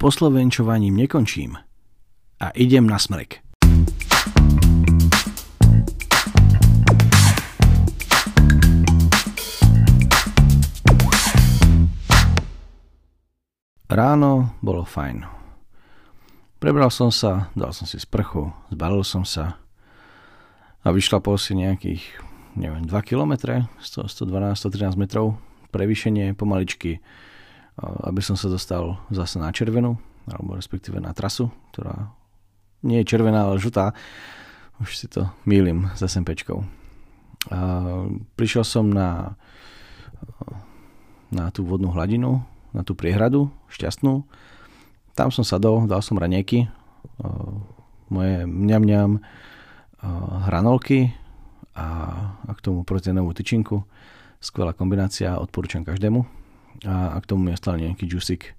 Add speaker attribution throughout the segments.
Speaker 1: poslovenčovaním nekončím a idem na smrek. Ráno bolo fajn. Prebral som sa, dal som si sprchu, zbalil som sa a vyšlapol si nejakých, neviem, 2 km, 100, 112, 113 metrov, prevýšenie pomaličky, aby som sa dostal zase na červenú, alebo respektíve na trasu, ktorá nie je červená, ale žutá. Už si to mýlim s SMPčkou. Prišiel som na, na tú vodnú hladinu, na tú priehradu šťastnú. Tam som sadol, dal som ranieky, moje mňam mňam hranolky a, a k tomu proteinovú tyčinku. Skvelá kombinácia, odporúčam každému. A, a k tomu mi ostal nejaký džusik.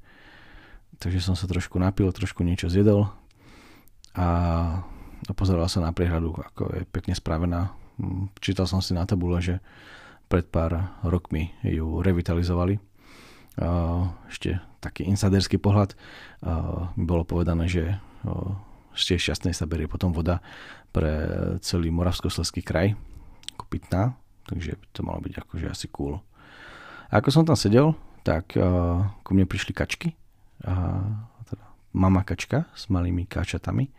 Speaker 1: Takže som sa trošku napil, trošku niečo zjedol a, a pozeral sa na priehradu, ako je pekne spravená. Čítal som si na tabule, že pred pár rokmi ju revitalizovali ešte taký insiderský pohľad, mi bolo povedané, že z tej šťastnej sa berie potom voda pre celý Moravskosleský kraj, ako takže to malo byť akože asi cool. A ako som tam sedel, tak ku mne prišli kačky, a teda mama kačka s malými kačatami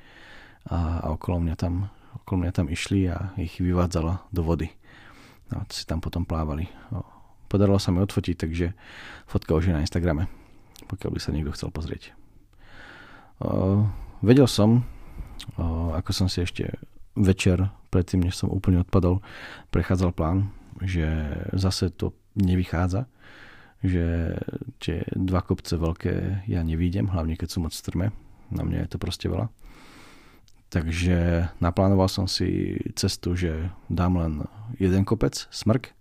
Speaker 1: a, a okolo mňa tam okolo mňa tam išli a ich vyvádzala do vody. No, si tam potom plávali. Podarilo sa mi odfotiť, takže fotka už je na Instagrame, pokiaľ by sa niekto chcel pozrieť. O, vedel som, o, ako som si ešte večer, predtým než som úplne odpadol, prechádzal plán, že zase to nevychádza, že tie dva kopce veľké ja nevídem, hlavne keď sú moc strme. Na mňa je to proste veľa. Takže naplánoval som si cestu, že dám len jeden kopec, smrk,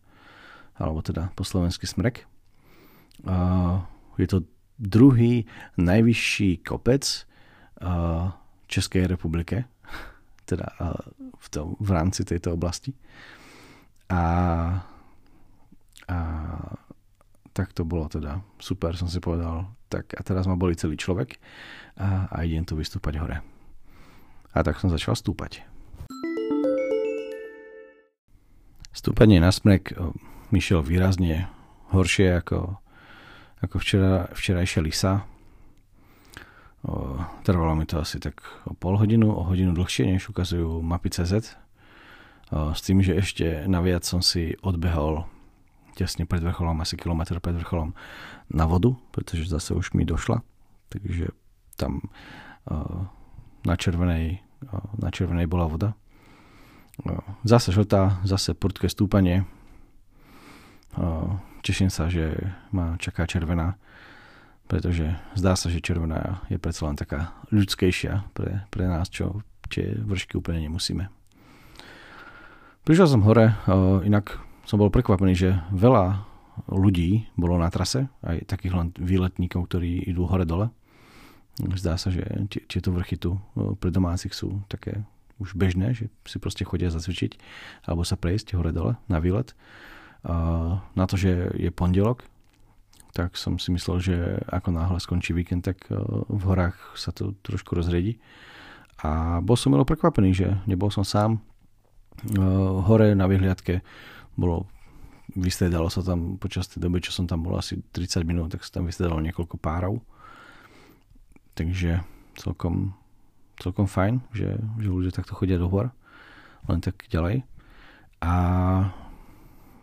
Speaker 1: alebo teda po slovensky smrek. Je to druhý najvyšší kopec v Českej republike, teda v, tom, v rámci tejto oblasti. A, a tak to bolo teda super, som si povedal, tak a teraz ma boli celý človek a, a idem tu vystúpať hore. A tak som začal stúpať. Stúpanie na smrek Michel výrazne horšie ako, ako včera, včerajšia Lisa. O, trvalo mi to asi tak o pol hodinu, o hodinu dlhšie, než ukazujú mapy CZ. O, s tým, že ešte naviac som si odbehol tesne pred vrcholom, asi kilometr pred vrcholom na vodu, pretože zase už mi došla. Takže tam o, na červenej, o, na červenej bola voda. O, zase žltá, zase prudké stúpanie, Teším sa, že ma čaká červená, pretože zdá sa, že červená je predsa len taká ľudskejšia pre, pre nás, čo tie vršky úplne nemusíme. Prišiel som hore, inak som bol prekvapený, že veľa ľudí bolo na trase, aj takých len výletníkov, ktorí idú hore-dole. Zdá sa, že tieto vrchy tu pre domácich sú také už bežné, že si proste chodia zacvičiť alebo sa prejsť hore-dole na výlet na to, že je pondelok, tak som si myslel, že ako náhle skončí víkend, tak e, v horách sa to trošku rozriedi. A bol som milo prekvapený, že nebol som sám. E, hore na vyhliadke bolo vystredalo sa tam počas tej doby, čo som tam bol asi 30 minút, tak sa tam vystredalo niekoľko párov. Takže celkom, celkom fajn, že, že ľudia takto chodia do hor, len tak ďalej. A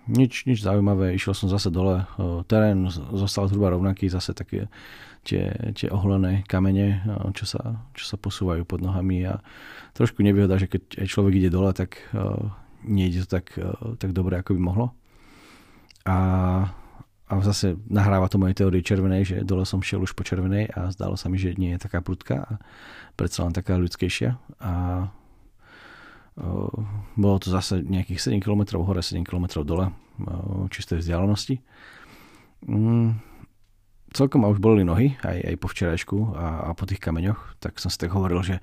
Speaker 1: nič, nič zaujímavé, išiel som zase dole, terén zostal zhruba rovnaký, zase také tie, tie oholené kamene, čo sa, čo sa posúvajú pod nohami a trošku nevýhoda, že keď človek ide dole, tak nejde to tak, tak dobre, ako by mohlo. A, a zase nahráva to mojej teórii červenej, že dole som šiel už po červenej a zdalo sa mi, že nie je taká prudká a predsa len taká ľudskejšia. A bolo to zase nejakých 7 km hore, 7 km dole, čistej vzdialenosti. Mm, celkom ma už boli nohy, aj, aj po včerajšku a, a po tých kameňoch, tak som si tak hovoril, že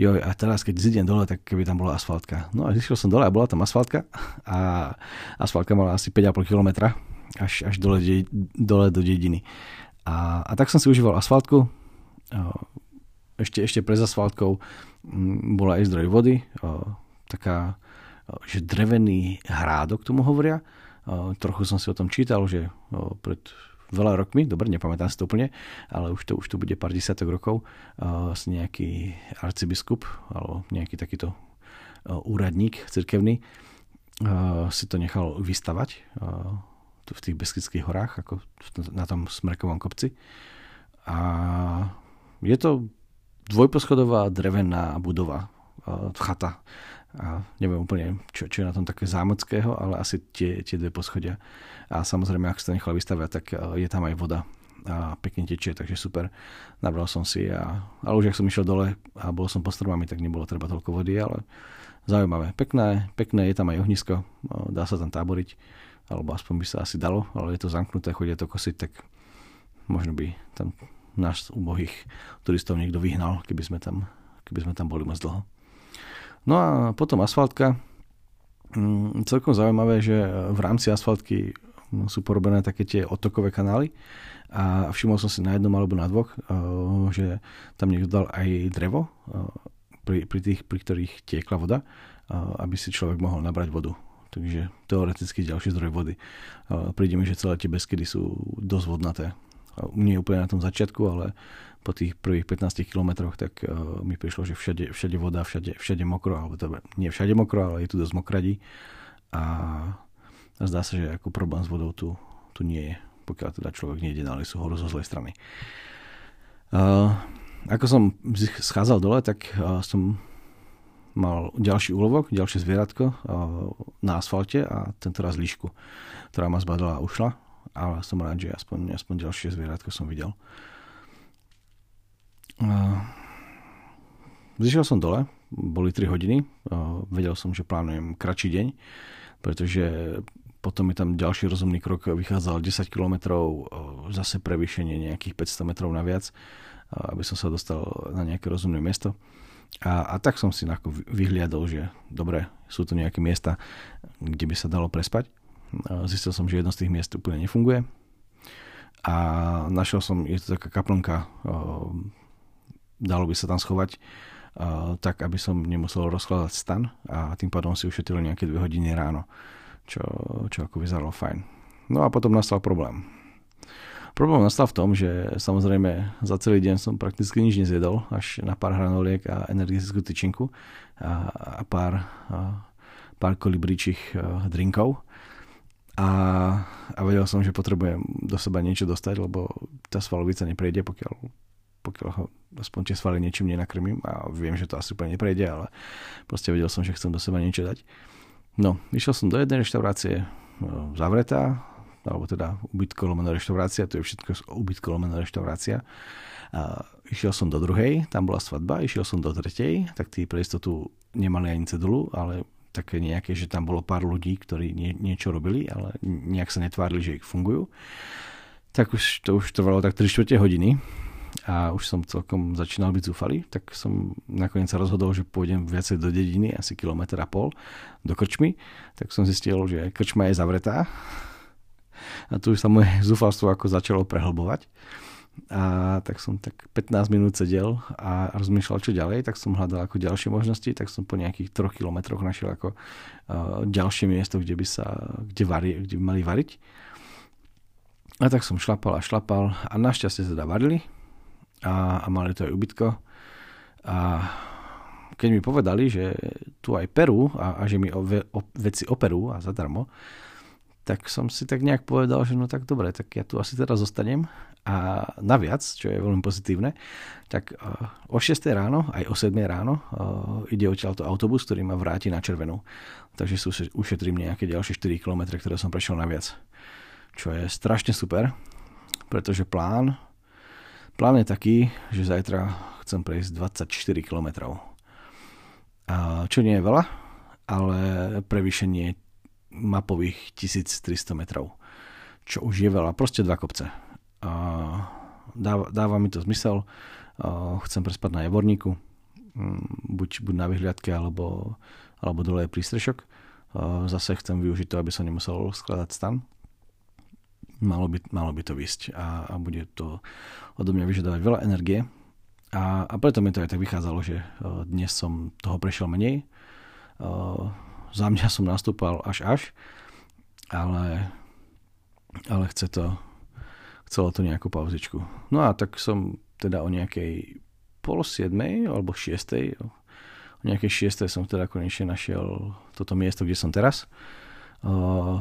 Speaker 1: joj, a teraz keď zidem dole, tak keby tam bola asfaltka. No a zišiel som dole a bola tam asfaltka a asfaltka mala asi 5,5 km až, až dole, dole do dediny. A, a tak som si užíval asfaltku ešte, ešte pre asfaltkou bola aj zdroj vody, taká, že drevený hrádok tomu hovoria. Trochu som si o tom čítal, že pred veľa rokmi, dobre, nepamätám si to úplne, ale už to, už to bude pár desiatok rokov, asi nejaký arcibiskup alebo nejaký takýto úradník cirkevný si to nechal vystavať v tých Beskidských horách, ako na tom smrkovom kopci. A je to dvojposchodová drevená budova, chata. A neviem úplne, čo, čo je na tom také zámockého, ale asi tie, tie dve poschodia. A samozrejme, ak sa nechal vystavať, tak je tam aj voda a pekne tečie, takže super. Nabral som si, a, ale už ak som išiel dole a bol som pod stromami, tak nebolo treba toľko vody, ale zaujímavé. Pekné, pekné, je tam aj ohnisko, dá sa tam táboriť, alebo aspoň by sa asi dalo, ale je to zamknuté, chodia to kosiť, tak možno by tam náš ubohých turistov niekto vyhnal, keby sme tam, keby sme tam boli moc dlho. No a potom asfaltka. Mm, celkom zaujímavé, že v rámci asfaltky sú porobené také tie otokové kanály a všimol som si na jednom alebo na dvoch, eh, že tam niekto dal aj drevo eh, pri, pri tých, pri ktorých tiekla voda, eh, aby si človek mohol nabrať vodu. Takže teoreticky ďalší zdroj vody. Príde mi, že celé tie beskydy sú dosť vodnaté nie úplne na tom začiatku, ale po tých prvých 15 kilometroch, tak uh, mi prišlo, že všade, všade voda, všade, všade mokro, alebo to nie všade mokro, ale je tu dosť mokradí. A, zdá sa, že ako problém s vodou tu, tu nie je, pokiaľ teda človek nejde na lisu horu zo zlej strany. Uh, ako som schádzal dole, tak uh, som mal ďalší úlovok, ďalšie zvieratko na asfalte a tento raz líšku, ktorá ma zbadala a ušla ale som rád, že aspoň, aspoň ďalšie zvieratko som videl. Zišiel som dole, boli 3 hodiny, vedel som, že plánujem kratší deň, pretože potom je tam ďalší rozumný krok, vychádzal 10 km, zase prevýšenie nejakých 500 metrov naviac, aby som sa dostal na nejaké rozumné miesto. A, a tak som si vyhliadol, že dobre, sú tu nejaké miesta, kde by sa dalo prespať. Zistil som, že jedno z tých miest úplne nefunguje. A našiel som, je to taká kaplnka, dalo by sa tam schovať, tak aby som nemusel rozkladať stan a tým pádom si ušetril nejaké dve hodiny ráno, čo, čo ako vyzeralo fajn. No a potom nastal problém. Problém nastal v tom, že samozrejme za celý deň som prakticky nič nezjedol, až na pár hranoliek a energetickú tyčinku a, a pár, a, pár kolibričích drinkov a, a vedel som, že potrebujem do seba niečo dostať, lebo tá svalovica neprejde, pokiaľ, pokiaľ ho aspoň tie svaly niečím nenakrmím a viem, že to asi úplne neprejde, ale proste vedel som, že chcem do seba niečo dať. No, išiel som do jednej reštaurácie no, zavretá, alebo teda ubytko lomeno reštaurácia, to je všetko ubytko lomeno reštaurácia. A išiel som do druhej, tam bola svadba, išiel som do tretej, tak tí pre istotu nemali ani cedulu, ale také nejaké, že tam bolo pár ľudí, ktorí nie, niečo robili, ale nejak sa netvárili, že ich fungujú. Tak už to už trvalo tak 3 čtvrte hodiny a už som celkom začínal byť zúfalý, tak som nakoniec sa rozhodol, že pôjdem viacej do dediny, asi kilometr a pol, do krčmy. Tak som zistil, že krčma je zavretá a tu už sa moje zúfalstvo ako začalo prehlbovať a tak som tak 15 minút sedel a rozmýšľal, čo ďalej, tak som hľadal ako ďalšie možnosti, tak som po nejakých troch kilometroch našiel ako ďalšie miesto, kde by sa, kde, vari, kde by mali variť. A tak som šlapal a šlapal a našťastie sa teda varili a, a mali to aj ubytko. A keď mi povedali, že tu aj perú a, a že mi o, o, veci operú a zadarmo, tak som si tak nejak povedal, že no tak dobre, tak ja tu asi teraz zostanem a naviac, čo je veľmi pozitívne, tak uh, o 6 ráno, aj o 7 ráno uh, ide odtiaľto autobus, ktorý ma vráti na červenú. Takže si ušetrím nejaké ďalšie 4 km, ktoré som prešiel naviac. Čo je strašne super, pretože plán, plán je taký, že zajtra chcem prejsť 24 km. Čo nie je veľa, ale prevýšenie mapových 1300 metrov, čo už je veľa, proste dva kopce. Dáva, dáva mi to zmysel, chcem prespať na Javorníku, mm, buď, buď na vyhliadke, alebo, alebo dole je prístrešok. Zase chcem využiť to, aby som nemusel skladať stan. Malo by, malo by to vysť a, a bude to odo mňa vyžadovať veľa energie, A, a preto mi to aj tak vychádzalo, že dnes som toho prešiel menej. Za mňa som nastúpal až až, ale, ale chce to, chcelo to nejakú pauzičku. No a tak som teda o nejakej pol siedmej alebo šiestej, o nejakej šiestej som teda konečne našiel toto miesto, kde som teraz. Uh,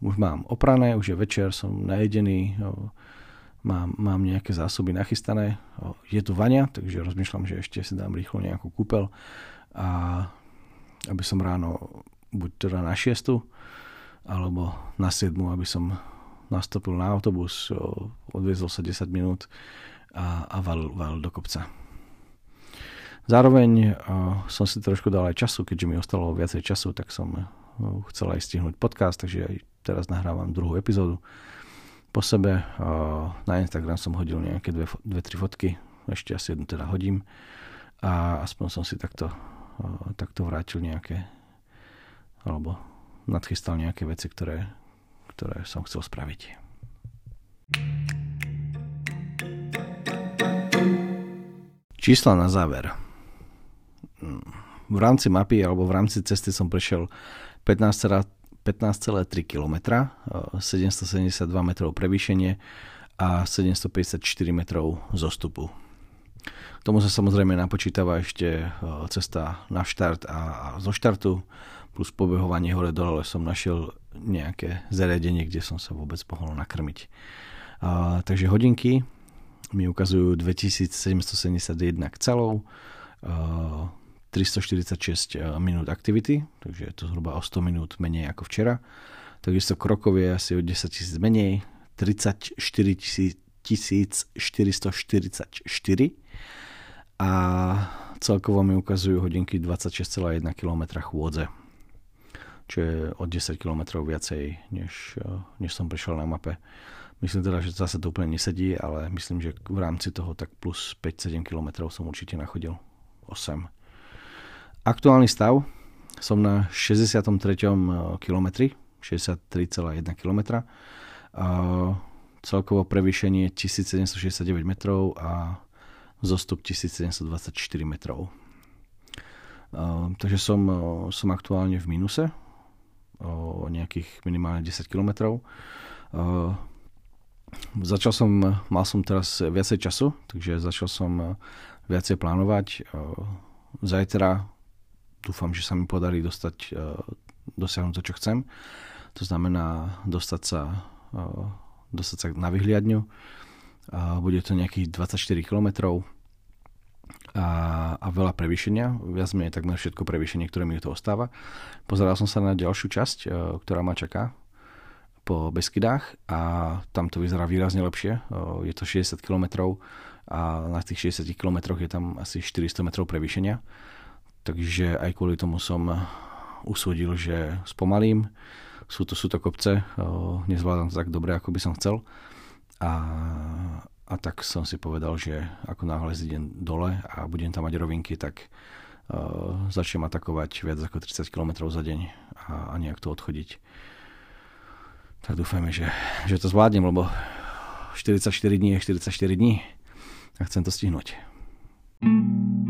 Speaker 1: už mám oprané, už je večer, som najedený, mám, mám nejaké zásoby nachystané. Je tu vania, takže rozmýšľam, že ešte si dám rýchlo nejakú kúpel a aby som ráno buď teda na 6 alebo na 7, aby som nastúpil na autobus, odviezol sa 10 minút a, a valil, valil do kopca. Zároveň som si trošku dal aj času, keďže mi ostalo viacej času, tak som chcel aj stihnúť podcast, takže aj teraz nahrávam druhú epizódu po sebe. Na Instagram som hodil nejaké dve, dve tri fotky, ešte asi jednu teda hodím a aspoň som si takto, takto vrátil nejaké alebo nadchystal nejaké veci, ktoré, ktoré som chcel spraviť. Čísla na záver. V rámci mapy alebo v rámci cesty som prešiel 15, 15,3 km, 772 metrov prevýšenie a 754 metrov zostupu. K tomu sa samozrejme napočítava ešte e, cesta na štart a zo štartu, plus pobehovanie hore dole som našiel nejaké zariadenie, kde som sa vôbec mohol nakrmiť. A, takže hodinky mi ukazujú 2771 k celou, 346 eh, minút aktivity, takže je to zhruba o 100 minút menej ako včera. Takisto krokov je asi o 10 tisíc menej, 34 444 a celkovo mi ukazujú hodinky 26,1 km chôdze, čo je o 10 km viacej, než, eh, než som prišiel na mape. Myslím teda, že zase to úplne nesedí, ale myslím, že v rámci toho tak plus 5-7 km som určite nachodil. 8 Aktuálny stav som na 63. kilometri, 63,1 km. Celkovo prevýšenie 1769 metrov a zostup 1724 metrov. Takže som, som aktuálne v mínuse o nejakých minimálne 10 km. Začal som, mal som teraz viacej času, takže začal som viacej plánovať. Zajtra dúfam, že sa mi podarí dostať, e, dosiahnuť to, čo chcem. To znamená dostať sa, e, dostať sa na vyhliadňu. Bude to nejakých 24 km a, a veľa prevýšenia, viac menej takmer všetko prevýšenie, ktoré mi to ostáva. Pozeral som sa na ďalšiu časť, e, ktorá ma čaká po Beskydách a tam to vyzerá výrazne lepšie. Je to 60 km a na tých 60 km je tam asi 400 metrov prevýšenia Takže aj kvôli tomu som usúdil, že spomalím. Sú to, sú to kopce, nezvládam to tak dobre, ako by som chcel. A, a tak som si povedal, že ako náhle zidem dole a budem tam mať rovinky, tak uh, začnem atakovať viac ako 30 km za deň a, a nejak to odchodiť. Tak dúfajme, že, že to zvládnem, lebo 44 dní je 44 dní a chcem to stihnúť. thank